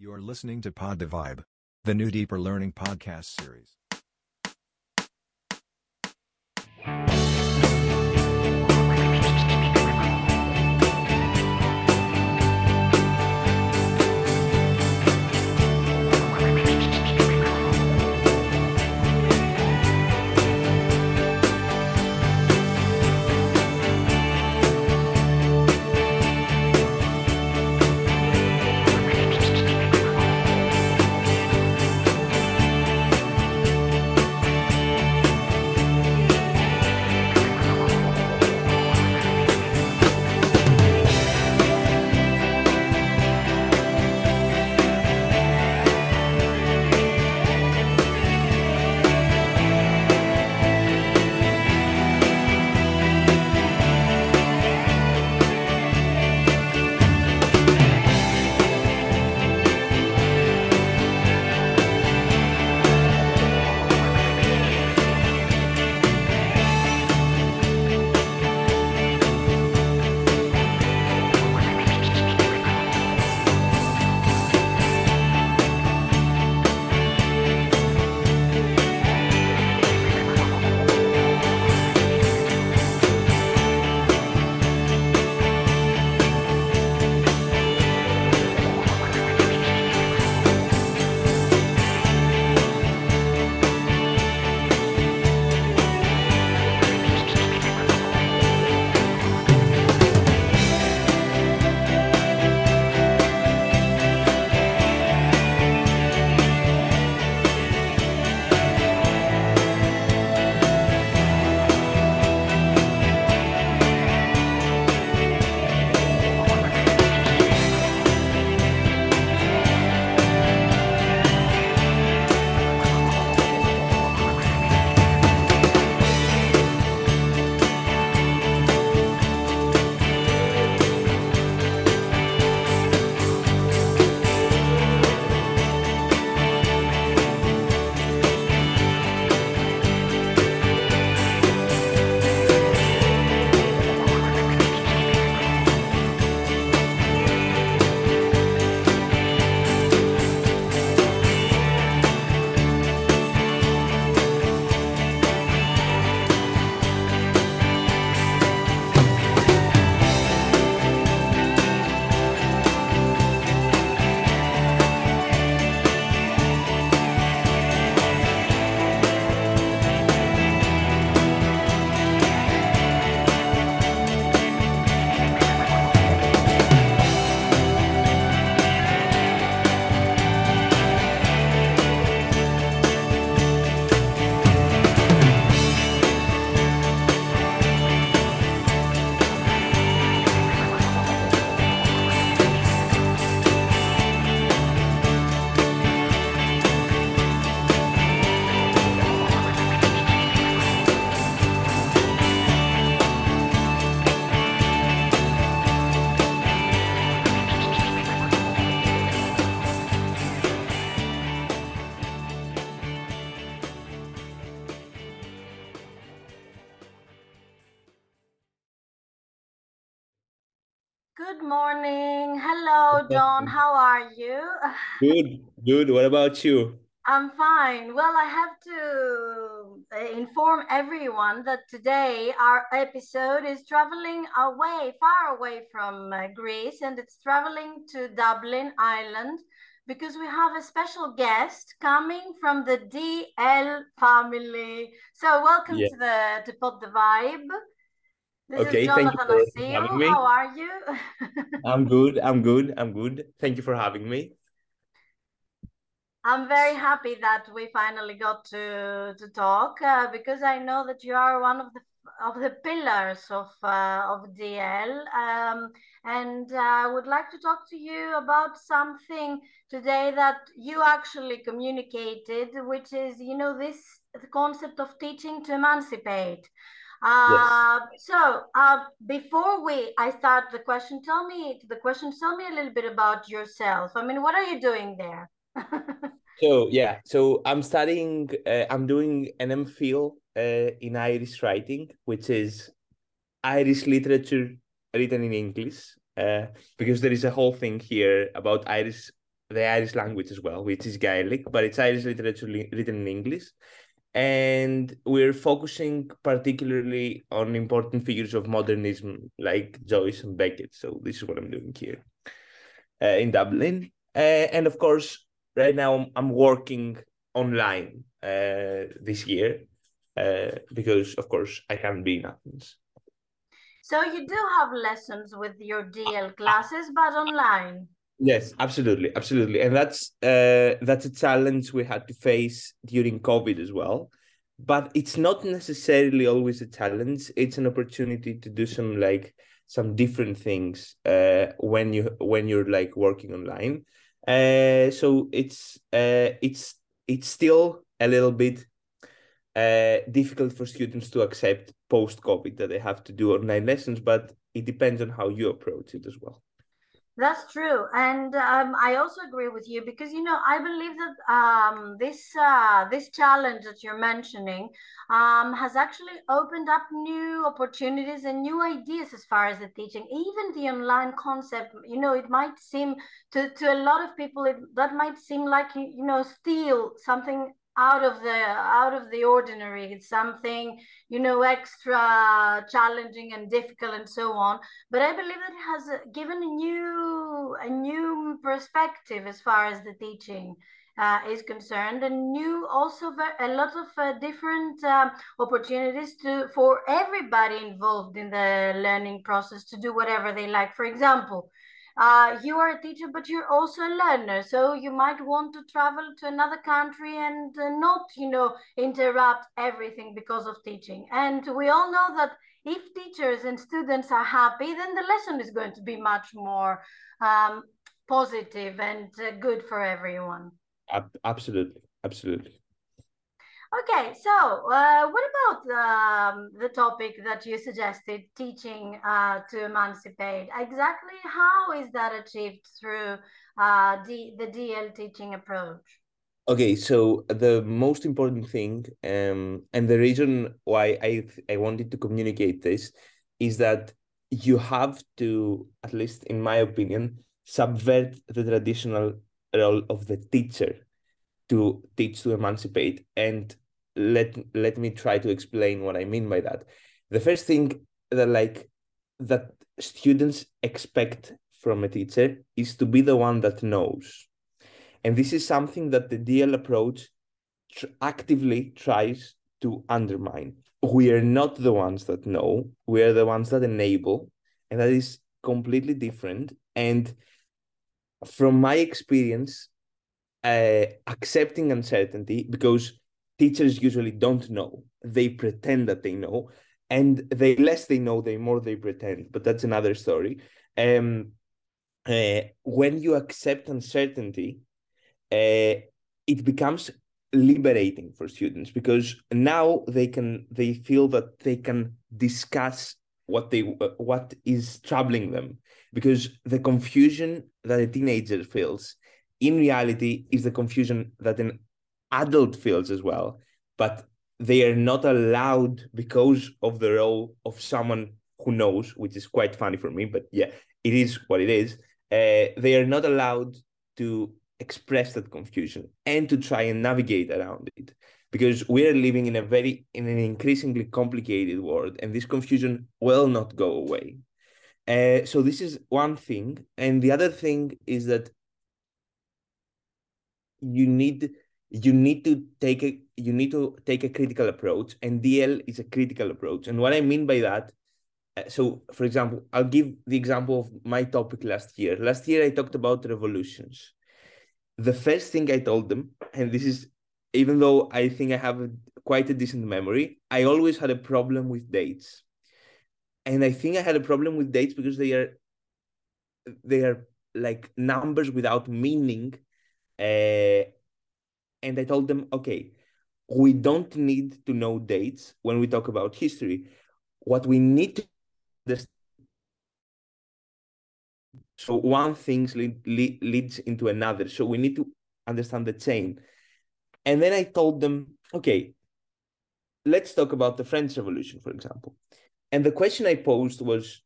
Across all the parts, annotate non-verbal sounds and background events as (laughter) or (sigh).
You're listening to Pod the Vibe, the new deeper learning podcast series. Good morning. Hello, John. How are you? (laughs) Good, good. What about you? I'm fine. Well, I have to uh, inform everyone that today our episode is traveling away, far away from uh, Greece, and it's traveling to Dublin, Ireland, because we have a special guest coming from the DL family. So, welcome Yeah. to the to Pod the Vibe. This is Okay, thank you for having me. How are you? (laughs) I'm good. I'm good. I'm good. Thank you for having me. I'm very happy that we finally got to to talk uh, because I know that you are one of the of the pillars of uh, of DL, um, and uh, I would like to talk to you about something today that you actually communicated, which is you know this the concept of teaching to emancipate. Uh, so uh, before we I start the question, tell me the question. Tell me a little bit about yourself. I mean, what are you doing there? (laughs) So yeah, so I'm studying. Uh, I'm doing an MPhil uh, in Irish writing, which is Irish literature written in English. Uh, because there is a whole thing here about Irish the Irish language as well, which is Gaelic, but it's Irish literature written in English. And we're focusing particularly on important figures of modernism like Joyce and Beckett. So this is what I'm doing here uh, in Dublin. Uh, and of course, right now I'm working online uh, this year uh, because, of course, I haven't been in Athens. So you do have lessons with your DL classes, but online. Yes, absolutely, absolutely, and that's uh, that's a challenge we had to face during COVID as well. But it's not necessarily always a challenge. It's an opportunity to do some like some different things uh, when you when you're like working online. Uh, so it's uh, it's it's still a little bit uh, difficult for students to accept post COVID that they have to do online lessons, but it depends on how you approach it as well. That's true, and um, I also agree with you because you know I believe that um, this uh, this challenge that you're mentioning um, has actually opened up new opportunities and new ideas as far as the teaching. Even the online concept, you know, it might seem to to a lot of people it, that might seem like you know still something out of the out of the ordinary. It's something you know extra challenging and difficult and so on. But i believe it has given a new a new perspective as far as the teaching uh, is concerned and new also a lot of uh, different um, opportunities to for everybody involved in the learning process to do whatever they like. For example uh, you are a teacher, but you're also a learner. So you might want to travel to another country and uh, not, you know, interrupt everything because of teaching. And we all know that if teachers and students are happy, then the lesson is going to be much more um, positive and uh, good for everyone. Absolutely, absolutely. Okay, so uh, what about um, the topic that you suggested, teaching uh, to emancipate? Exactly how is that achieved through uh, the, the DL teaching approach? Okay, so the most important thing, um, and the reason why I I wanted to communicate this, is that you have to, at least in my opinion, subvert the traditional role of the teacher to teach to emancipate and let let me try to explain what i mean by that. The first thing that like that students expect from a teacher is to be the one that knows. And this is something that the dl approach tr- actively tries to undermine. We are not the ones that know we are the ones that enable and that is completely different. And from my experience uh, accepting uncertainty because teachers usually don't know. They pretend that they know and the less they know the more they pretend but that's another story. Um uh, when you accept uncertainty uh, it becomes liberating for students because now they can they feel that they can discuss what they what is troubling them because the confusion that a teenager feels in reality is the confusion that an adult feels as well, but they are not allowed because of the role of someone who knows, which is quite funny for me, but yeah, it is what it is. Uh, they are not allowed to express that confusion and to try and navigate around it because we are living in a very in an increasingly complicated world and this confusion will not go away uh, so this is one thing and the other thing is that you need you need to take a you need to take a critical approach and dl is a critical approach. And what i mean by that uh, so for example i'll give the example of my topic last year. Last year i talked about revolutions. The first thing i told them and this is even though i think i have a, quite a decent memory i always had a problem with dates. And i think i had a problem with dates because they are they are like numbers without meaning uh, and I told them, okay, we don't need to know dates when we talk about history. What we need to understand. So one thing lead, lead, leads into another. So we need to understand the chain. And then I told them, okay, let's talk about the French Revolution, for example. And the question I posed was,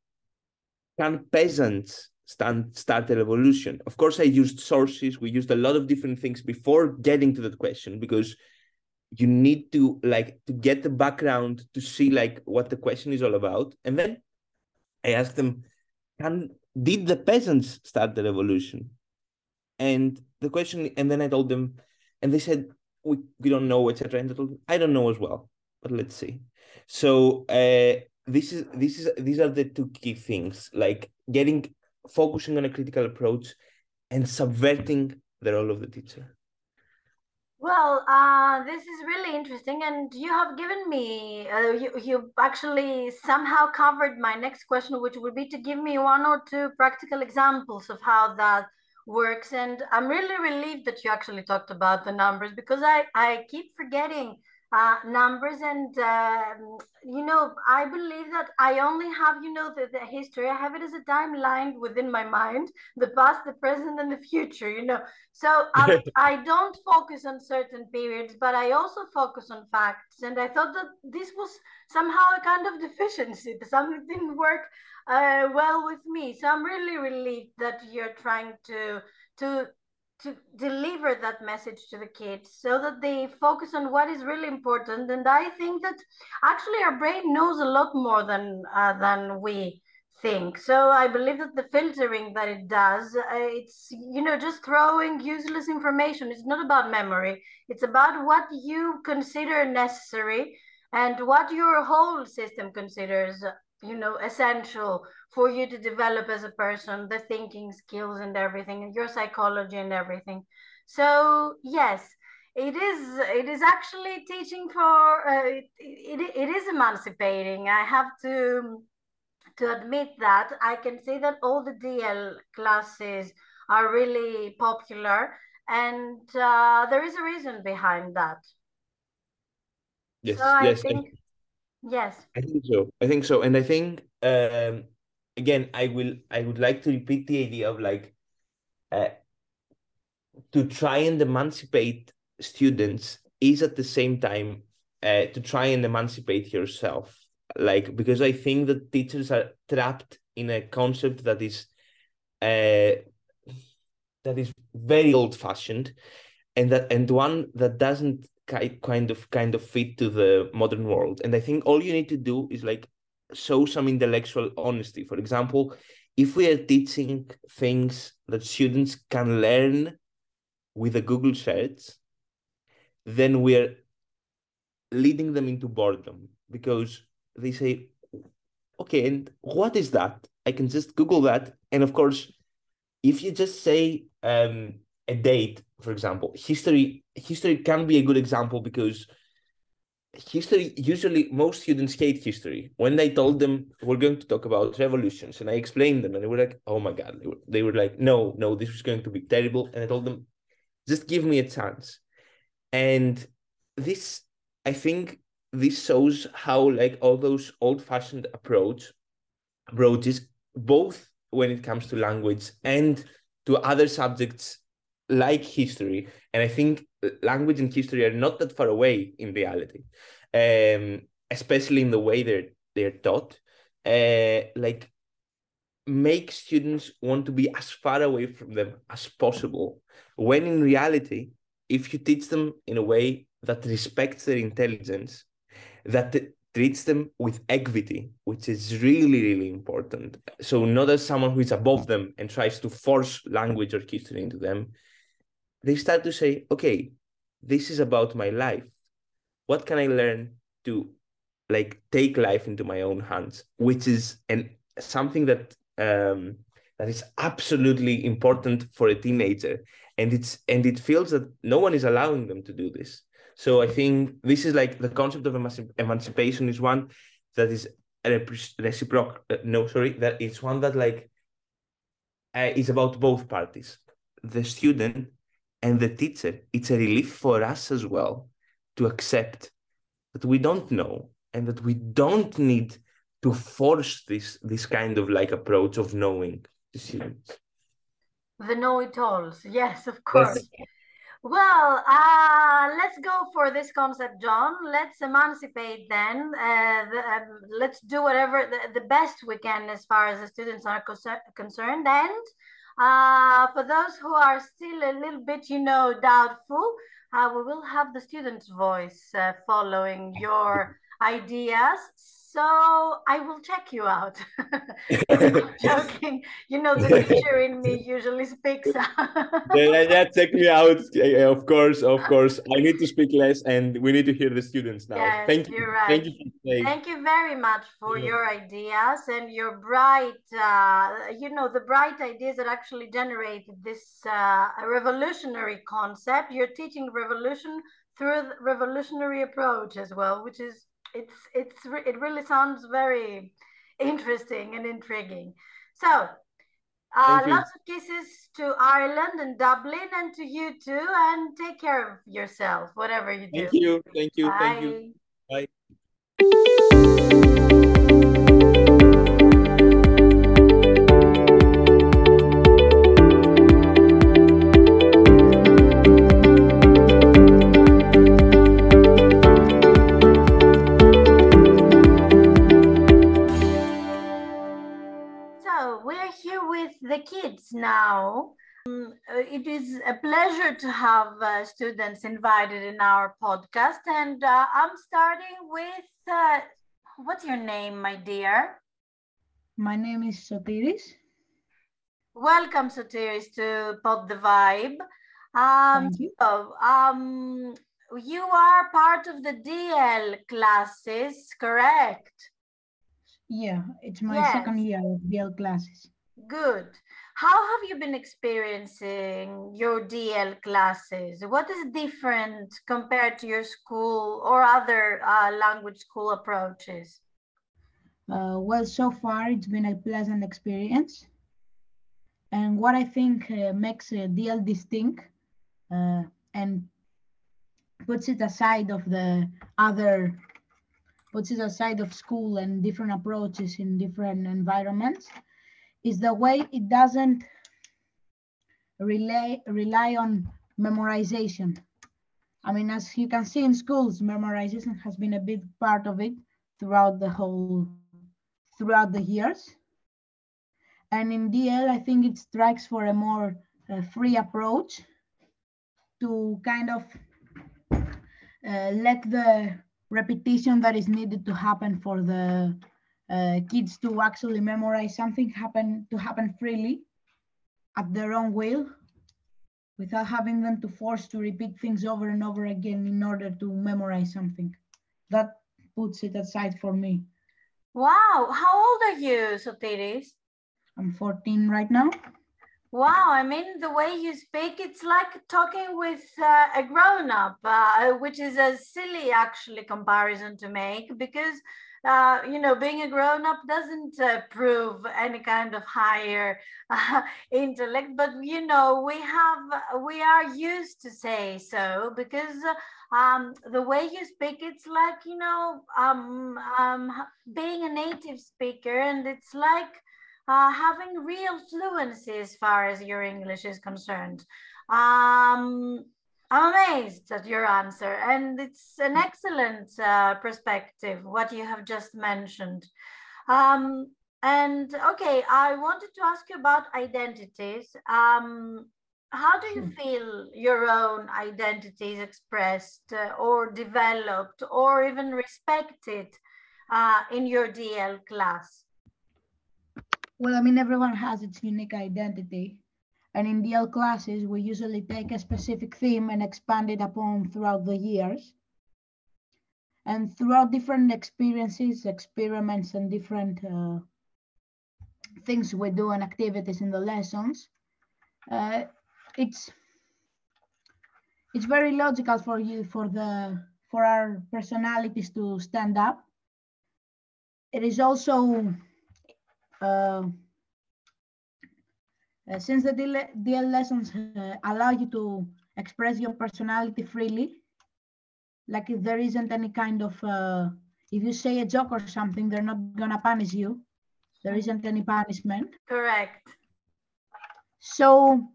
can peasants stand, started revolution. Of course, I used sources. We used a lot of different things before getting to that question because you need to like to get the background to see like what the question is all about. And then I asked them, can did the peasants start the revolution? And the question, and then I told them, and they said, we, we don't know, etc. And I told them, I don't know as well, but let's see. So uh, this is this is these are the two key things, like getting focusing on a critical approach and subverting the role of the teacher. Well, uh, this is really interesting, and you have given me, uh, you, you actually somehow covered my next question, which would be to give me one or two practical examples of how that works. And I'm really relieved that you actually talked about the numbers because I, I keep forgetting uh, numbers and um, you know i believe that i only have you know the, the history. I have it as a timeline within my mind the past the present and the future you know. So I, (laughs) I don't focus on certain periods but i also focus on facts. And i thought that this was somehow a kind of deficiency something didn't work uh, well with me. So i'm really relieved that you're trying to to to deliver that message to the kids so that they focus on what is really important. And i think that actually our brain knows a lot more than uh, than we think. So i believe that the filtering that it does uh, it's you know just throwing useless information. It's not about memory. It's about what you consider necessary and what your whole system considers you know essential for you to develop as a person the thinking skills and everything your psychology and everything. So yes it is it is actually teaching for uh, it, it, it is emancipating i have to to admit that. I can see that all the dl classes are really popular and uh, there is a reason behind that. Yes so yes I think, yes. i think so. I think so. And i think um again i will i would like to repeat the idea of like uh, to try and emancipate students is at the same time uh, to try and emancipate yourself. Like because i think that teachers are trapped in a concept that is uh, that is very old fashioned and that and one that doesn't kind of kind of fit to the modern world. And i think all you need to do is like show some intellectual honesty. For example, if we are teaching things that students can learn with a Google search, then we're leading them into boredom because they say, okay, and what is that? I can just Google that. And of course, if you just say um, a date, for example, history, history can be a good example because history usually most students hate history. When they told them we're going to talk about revolutions and i explained them and they were like oh my god they were, they were like no no this was going to be terrible and i told them just give me a chance. And this i think this shows how like all those old-fashioned approach approaches both when it comes to language and to other subjects like history and i think language and history are not that far away in reality um, especially in the way they're they're taught. Uh, like make students want to be as far away from them as possible when in reality if you teach them in a way that respects their intelligence that treats them with equity which is really really important. So not as someone who is above them and tries to force language or history into them they start to say, okay, this is about my life. What can I learn to like take life into my own hands? Which is and something that um, that is absolutely important for a teenager, and it's and it feels that no one is allowing them to do this. So I think this is like the concept of emancipation is one that is reciprocal. Uh, no, sorry, that it's one that like uh, is about both parties, the student and the teacher, it's a relief for us as well to accept that we don't know and that we don't need to force this this kind of like approach of knowing the students. The know-it-alls, yes, of course. Yes. Well, uh, let's go for this concept, John. Let's emancipate then. Uh, the, um, let's do whatever the, the best we can as far as the students are concerned. And uh, for those who are still a little bit, you know, doubtful, uh, we will have the student's voice uh, following your ideas. So I will check you out. (laughs) (laughs) joking. You know, the teacher in me usually speaks. (laughs) yeah, yeah, check me out. Of course, of course. I need to speak less, and we need to hear the students now. Yes, Thank you. Right. Thank you. Thank you very much for yeah. your ideas and your bright, uh, you know, the bright ideas that actually generated this uh, revolutionary concept. You're teaching revolution through a revolutionary approach as well, which is it's it's it really sounds very interesting and intriguing. So, uh, lots of kisses to Ireland and Dublin and to you too. And take care of yourself, whatever you do. Thank you. Thank you. Bye. Thank you. Bye. Now. Um, uh, it is a pleasure to have uh, students invited in our podcast. And uh, I'm starting with uh, what's your name, my dear? My name is Sotiris. Welcome, Sotiris, to Pod the Vibe. Um, Thank you. So, um, you are part of the DL classes, correct? Yeah, it's my Yes. second year of DL classes. Good. How have you been experiencing your DL classes? What is different compared to your school or other uh, language school approaches? Uh, well, so far it's been a pleasant experience. And what I think uh, makes uh, DL distinct uh, and puts it aside of the other, puts it aside of school and different approaches in different environments is the way it doesn't rely, rely on memorization. I mean, as you can see in schools, memorization has been a big part of it throughout the whole, throughout the years. And in DL, I think it strikes for a more uh, free approach to kind of uh, let the repetition that is needed to happen for the uh, kids to actually memorize something happen to happen freely at their own will without having them to force to repeat things over and over again in order to memorize something. That puts it aside for me. Wow, how old are you, Sotiris? I'm 14 right now. Wow, I mean, the way you speak, it's like talking with uh, a grown up, uh, which is a silly, actually, comparison to make because uh, you know, being a grown up doesn't uh, prove any kind of higher uh, (laughs) intellect, but you know, we have, we are used to say so because um, the way you speak, it's like, you know, um, um, being a native speaker, and it's like uh, having real fluency as far as your English is concerned. Um, I'm amazed at your answer, and it's an excellent uh, perspective, what you have just mentioned. Um, and okay, I wanted to ask you about identities. Um, how do you feel your own identities expressed uh, or developed or even respected uh, in your DL class? Well, I mean, everyone has its unique identity. And in DL classes, we usually take a specific theme and expand it upon throughout the years. And throughout different experiences, experiments, and different uh, things we do and activities in the lessons, uh, it's it's very logical for you for the for our personalities to stand up. It is also uh, uh, since the DL, DL lessons uh, allow you to express your personality freely, like if there isn't any kind of, uh, if you say a joke or something, they're not gonna punish you. There isn't any punishment. Correct. So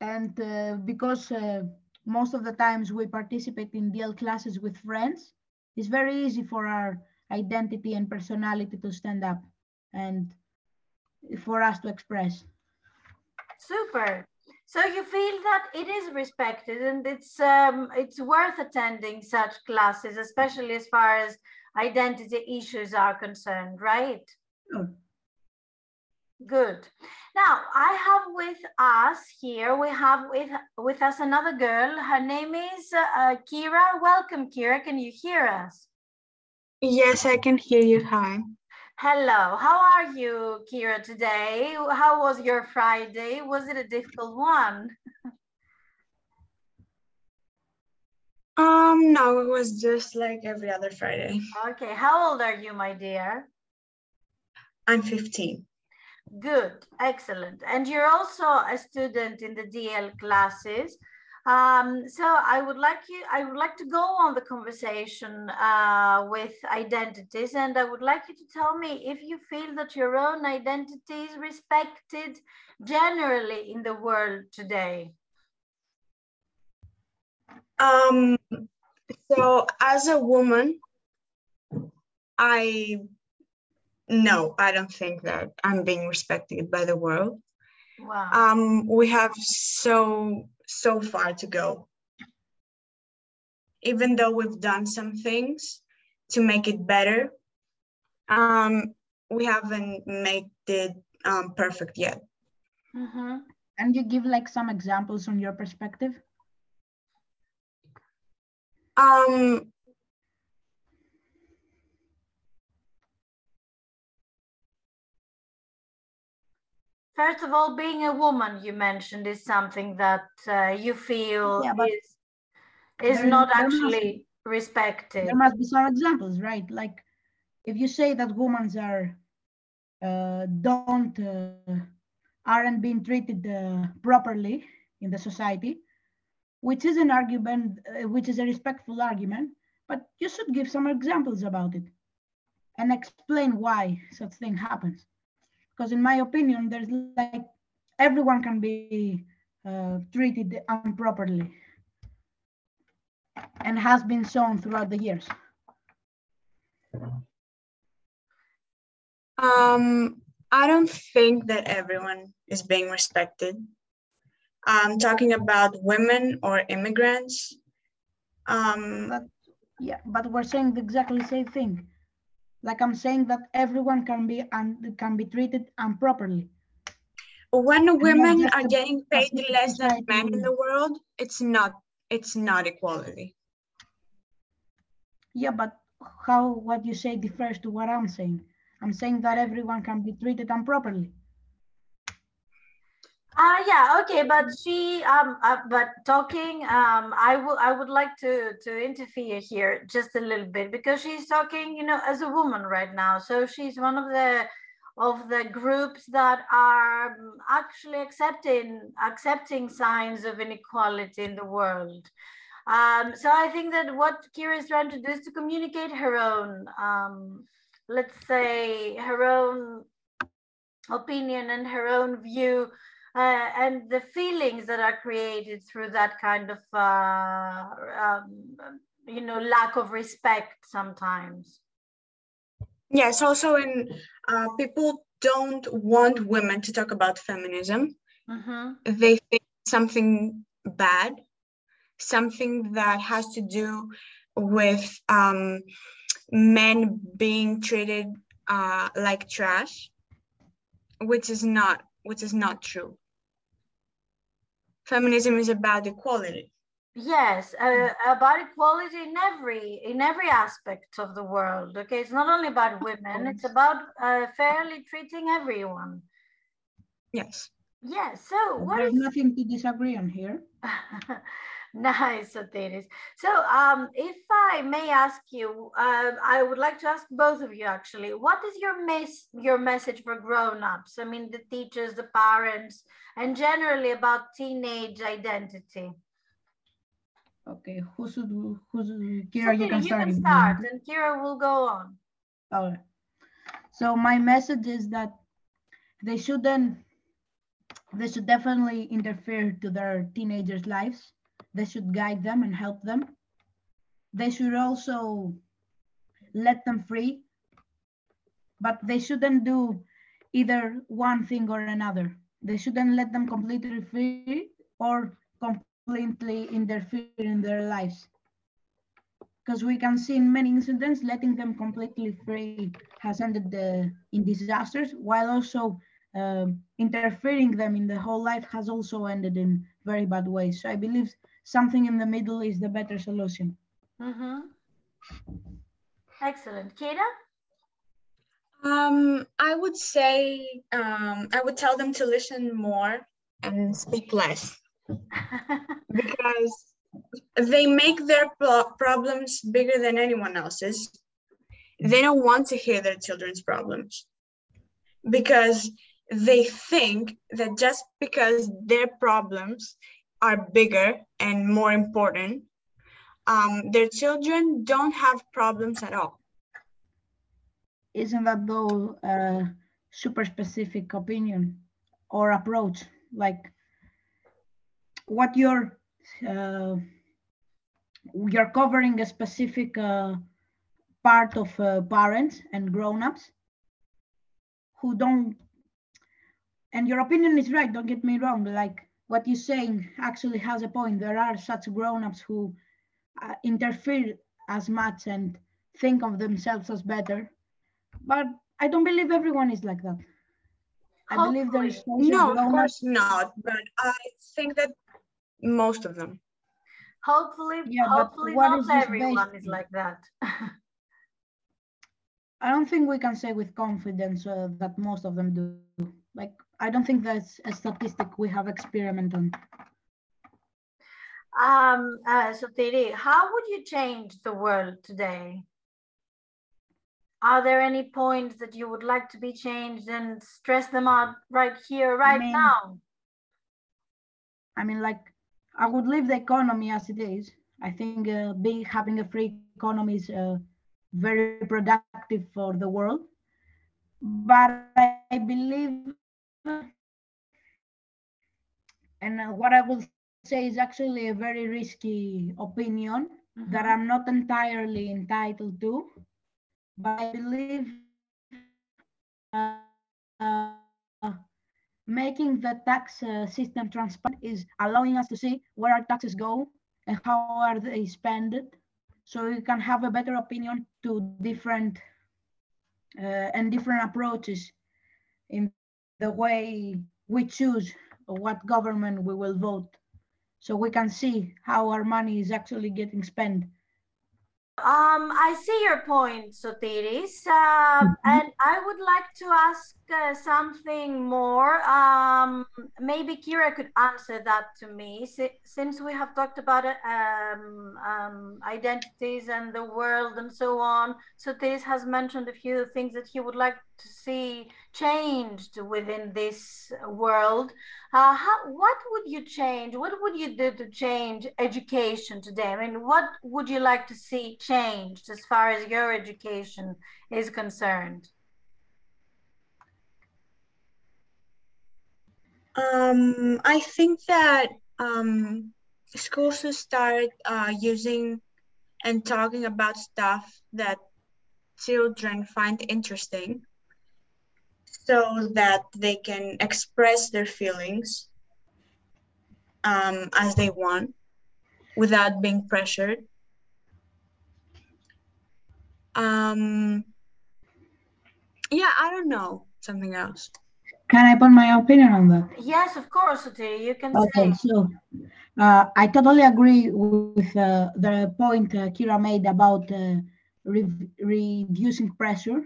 and uh, because uh, most of the times we participate in DL classes with friends, it's very easy for our identity and personality to stand up and for us to express. Super. So you feel that it is respected and it's um, it's worth attending such classes, especially as far as identity issues are concerned, right? Sure. Good. Now I have with us here, we have with, with us another girl. Her name is uh, Keira. Welcome, Keira. Can you hear us? Yes, I can hear you. Hi. Hello, how are you, Keira, today? How was your Friday? Was it a difficult one? Um, no, it was just like every other Friday. Okay, how old are you, my dear? I'm 15. Good, excellent. And you're also a student in the DL classes. Um, so I would like you, I would like to go on the conversation uh, with identities, and I would like you to tell me if you feel that your own identity is respected generally in the world today. Um, so as a woman, I no, I don't think that I'm being respected by the world. Wow. Um, we have so so far to go. Even though we've done some things to make it better, um, we haven't made it um, perfect yet. Mhm. And you give like some examples on your perspective? Um, First of all, being a woman, you mentioned, is something that uh, you feel Yeah, is is there- not there must- actually respected. There must be some examples, right? Like if you say that women are uh, don't uh, aren't being treated uh, properly in the society, which is an argument, uh, which is a respectful argument, but you should give some examples about it and explain why such thing happens. Because in my opinion, there's like everyone can be uh, treated improperly and has been shown throughout the years. Um, I don't think that everyone is being respected. I'm talking about women or immigrants. Um, But yeah, but we're saying exactly the same thing. Like I'm saying that everyone can be and can be treated improperly. when women are getting paid less than men in the world, it's not it's not equality. Yeah, but how what you say differs to what I'm saying. I'm saying that everyone can be treated improperly. Uh, yeah, okay, but she, um, uh, but talking, um, I will, I would like to to interfere here just a little bit because she's talking, you know, as a woman right now. So she's one of the of the groups that are um, actually accepting accepting signs of inequality in the world. Um, so I think that what Keira is trying to do is to communicate her own, um, let's say, her own opinion and her own view uh, and the feelings that are created through that kind of uh, um, you know lack of respect sometimes Yes, also in uh, people don't want women to talk about feminism. Mhm. They think something bad, something that has to do with um, men being treated uh, like trash, which is not which is not true. Feminism is about equality. yes uh, about equality in every in every aspect of the world okay it's not only about women it's about uh, fairly treating everyone Yes. yes so what There's is nothing to disagree on here. (laughs) nice, Sotiris. So, um, if I may ask you, uh, I would like to ask both of you actually, what is your mes- your message for grown-ups? I mean, the teachers, the parents, and generally about teenage identity. Okay, who should who who's Keira? You can you start. can start, and Keira will go on. All right. So my message is that they shouldn't they should definitely interfere to their teenagers' lives. They should guide them and help them. They should also let them free, but they shouldn't do either one thing or another. They shouldn't let them completely free or completely interfere in their lives. Because we can see in many incidents, letting them completely free has ended the, in disasters, while also uh, interfering them in the whole life has also ended in very bad ways. So I believe something in the middle is the better solution. Mm-hmm. Excellent. Keira? Um, I would say um, I would tell them to listen more and speak less (laughs) because they make their pro- problems bigger than anyone else's. They don't want to hear their children's problems because they think that just because their problems are bigger and more important, um, their children don't have problems at all. Isn't that though a super specific opinion or approach? Like what you're uh, you're covering a specific uh, part of uh, parents and grown-ups who don't and your opinion is right don't get me wrong like what you're saying actually has a point there are such grown-ups who uh, interfere as much and think of themselves as better but i don't believe everyone is like that i believe there is Hopefully. No, of course not. But I think that most of them. hopefully, Yeah, hopefully what not is everyone is on? like that. (laughs) I don't think we can say with confidence uh, that most of them do. Like, I don't think that's a statistic we have experiment on. um, uh, how would you change the world today? Are there any points that you would like to be changed and stress them out right here, right mean, now? I mean, like, I would leave the economy as it is. I think uh, being having a free economy is uh, very productive for the world. But I, I believe, and uh, what I will say is actually a very risky opinion that Mhm. I'm not entirely entitled to, but I believe uh, uh, making the tax uh, system transparent is allowing us to see where our taxes go and how are they spent, so we can have a better opinion to different uh, and different approaches in the way we choose what government we will vote so we can see how our money is actually getting spent Um, I see your point, Sotiris, um, Mhm. and I would like to ask uh, something more. Um, maybe Keira could answer that to me, si- since we have talked about it, um, um, identities and the world and so on. Sotiris has mentioned a few things that he would like to see changed within this world. Uh, how, what would you change? What would you do to change education today? I mean, what would you like to see changed as far as your education is concerned? Um, I think that um, schools should start uh, using and talking about stuff that children find interesting so that they can express their feelings um, as they want without being pressured. Um, yeah, I don't know, something else. can i put my opinion on that Yes, of course, Sotiri, you can Okay, say. so uh, I totally agree with uh, the point uh, Keira made about uh, re reducing pressure,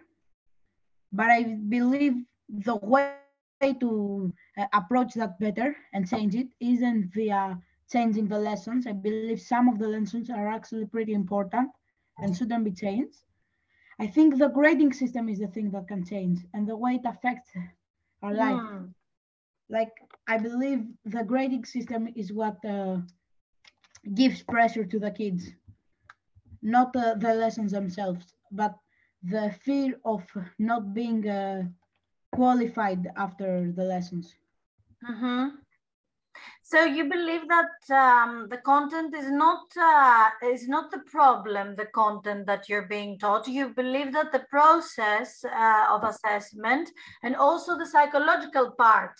but I believe the way to uh, approach that better and change it isn't via changing the lessons. I believe some of the lessons are actually pretty important and shouldn't be changed. I think the grading system is the thing that can change and the way it affects our life Hmm. like I believe the grading system is what uh, gives pressure to the kids, not uh, the lessons themselves, but the fear of not being uh, qualified after the lessons. Mm-hmm. So you believe that um, the content is not uh, is not the problem, the content that you're being taught. You believe that the process uh, of assessment and also the psychological part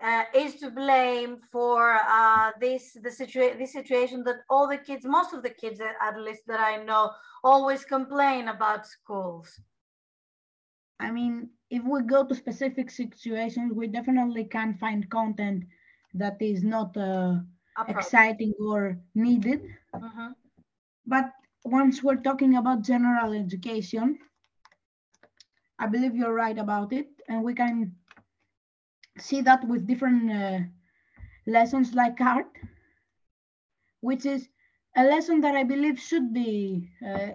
uh, is to blame for uh, this the situa- this situation that all the kids, most of the kids at least that I know, always complain about schools. I mean, if we go to specific situations, we definitely can find content that is not uh, exciting or needed. Mm-hmm. But once we're talking about general education, I believe you're right about it. And we can see that with different uh, lessons like art, which is a lesson that I believe should be uh,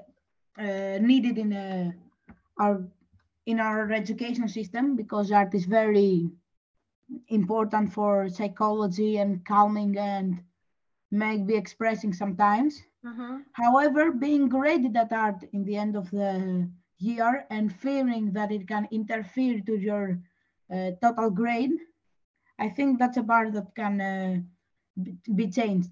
uh needed in uh, our in our education system because art is very important for psychology and calming and maybe expressing sometimes. Mm-hmm. However, being graded at art in the end of the year and fearing that it can interfere to your uh, total grade, I think that's a part that can uh, be changed.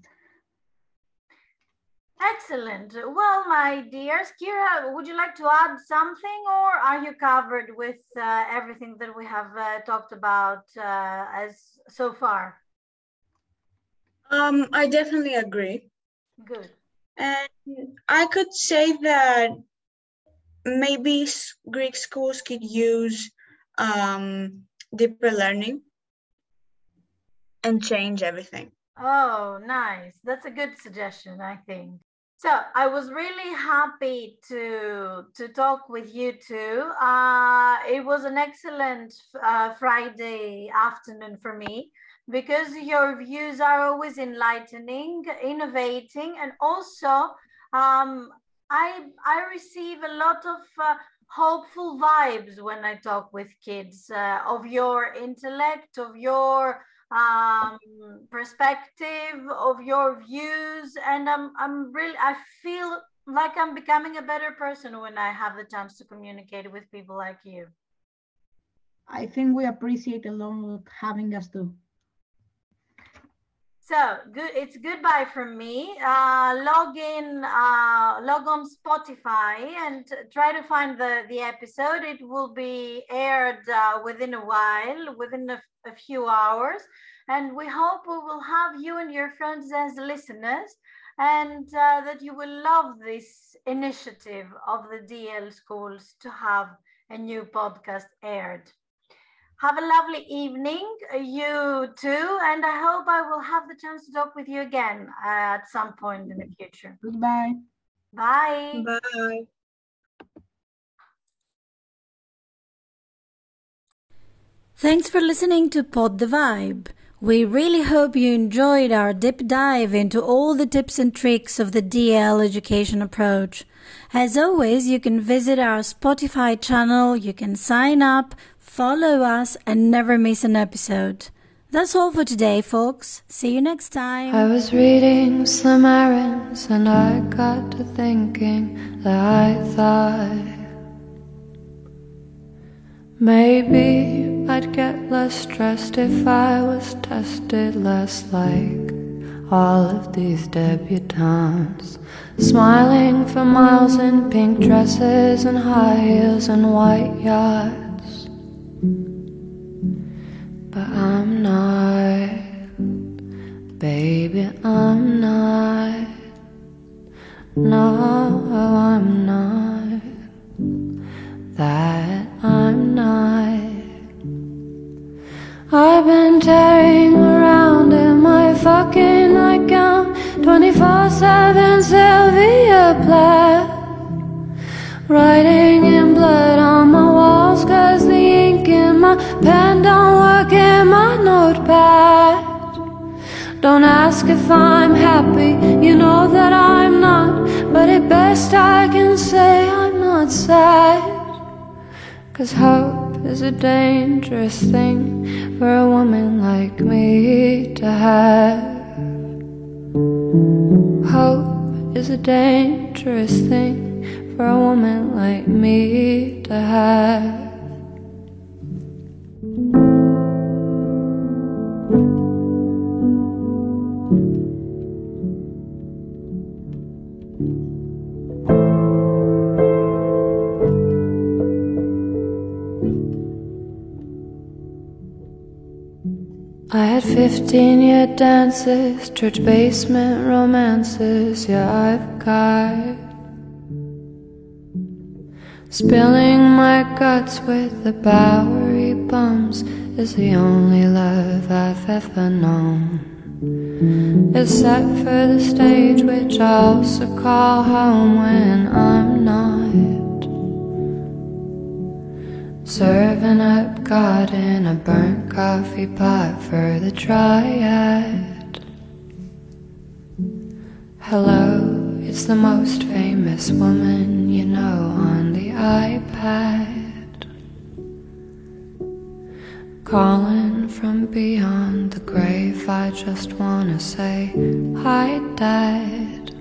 Excellent. Well, my dears, Keira, would you like to add something or are you covered with uh, everything that we have uh, talked about uh, as so far? Um, I definitely agree. Good. And I could say that maybe Greek schools could use um, deeper learning and change everything. Oh, nice. That's a good suggestion, I think. So I was really happy to to talk with you two. Uh, it was an excellent uh, Friday afternoon for me because your views are always enlightening, innovating, and also um, I I receive a lot of uh, hopeful vibes when I talk with kids uh, of your intellect, of your um, perspective, of your views, and I'm I'm really I feel like I'm becoming a better person when I have the chance to communicate with people like you. I think we appreciate a lot having us too. So good. It's goodbye from me. Uh, log in, uh, log on Spotify and try to find the the episode. It will be aired uh, within a while, within a, a few hours, and we hope we will have you and your friends as listeners, and uh, that you will love this initiative of the DL schools to have a new podcast aired. Have a lovely evening, uh, you too, and I hope I will have the chance to talk with you again uh, at some point in the future. Goodbye. Bye. Bye. Thanks for listening to Pod the Vibe. We really hope you enjoyed our deep dive into all the tips and tricks of the DL education approach. As always, you can visit our Spotify channel, you can sign up, follow us, and never miss an episode. That's all for today, folks. See you next time. I was reading Slim Aarons and I got to thinking that I thought maybe I'd get less stressed if I was tested less like all of these debutantes. Smiling for miles in pink dresses and high heels and white yachts. But I'm not, baby, I'm not. No, I'm not. That I'm not. I've been tearing around in my fucking nightgown 24 7 Sylvia Plath Writing Don't ask if I'm happy, you know that I'm not But at best I can say I'm not sad. Cause hope is a dangerous thing For a woman like me to have. Hope is a dangerous thing for a woman like me to have. Had 15 year dances, church basement romances, yeah, I've got. Spilling my guts with the Bowery bums is the only love I've ever known. Set for the stage, which I also call home when I'm not. Serving up God in a burnt coffee pot for the triad. Hello, it's the most famous woman you know on the iPad. Calling from beyond the grave, I just wanna say hi, Dad.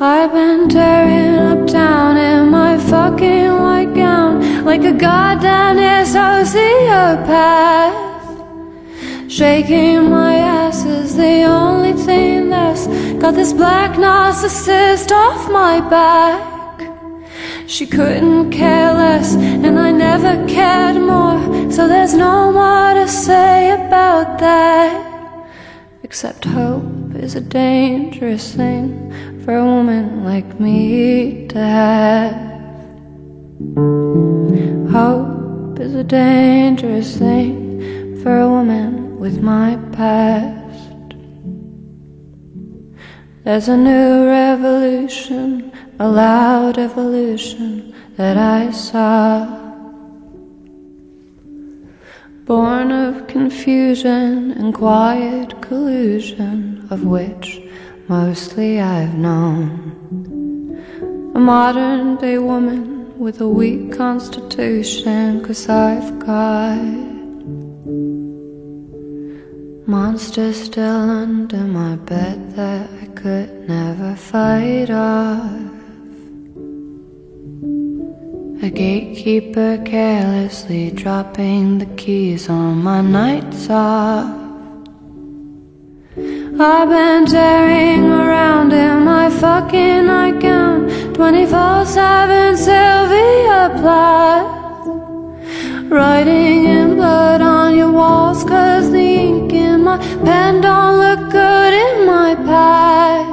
I've been tearing up town in my fucking white gown like a goddamn sociopath. Shaking my ass is the only thing that's got this black narcissist off my back. She couldn't care less, and I never cared more, so there's no more to say about that. Except hope is a dangerous thing for a woman like me to have. Hope is a dangerous thing for a woman with my past. There's a new revolution, a loud evolution that I saw. Born of confusion and quiet collusion, of which mostly I've known. A modern day woman with a weak constitution, cause I've got monsters still under my bed that I could never fight off. A gatekeeper carelessly dropping the keys on my nights off. I've been tearing around in my fucking nightgown. 24 7 Sylvia Plath. Writing in blood on your walls Cause the ink in my pen don't look good in my pad.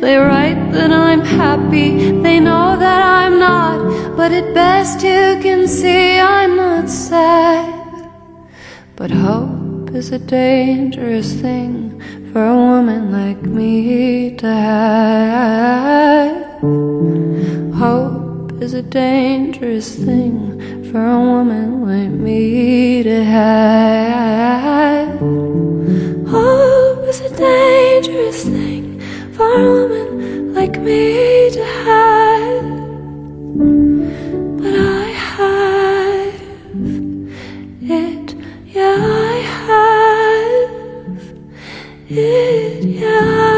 They write that I'm happy, they know that I'm not But at best you can see I'm not sad. But hope is a dangerous thing for a woman like me to have. Hope is a dangerous thing for a woman like me to have. Hope is a dangerous thing for a woman like me to have. Yeah.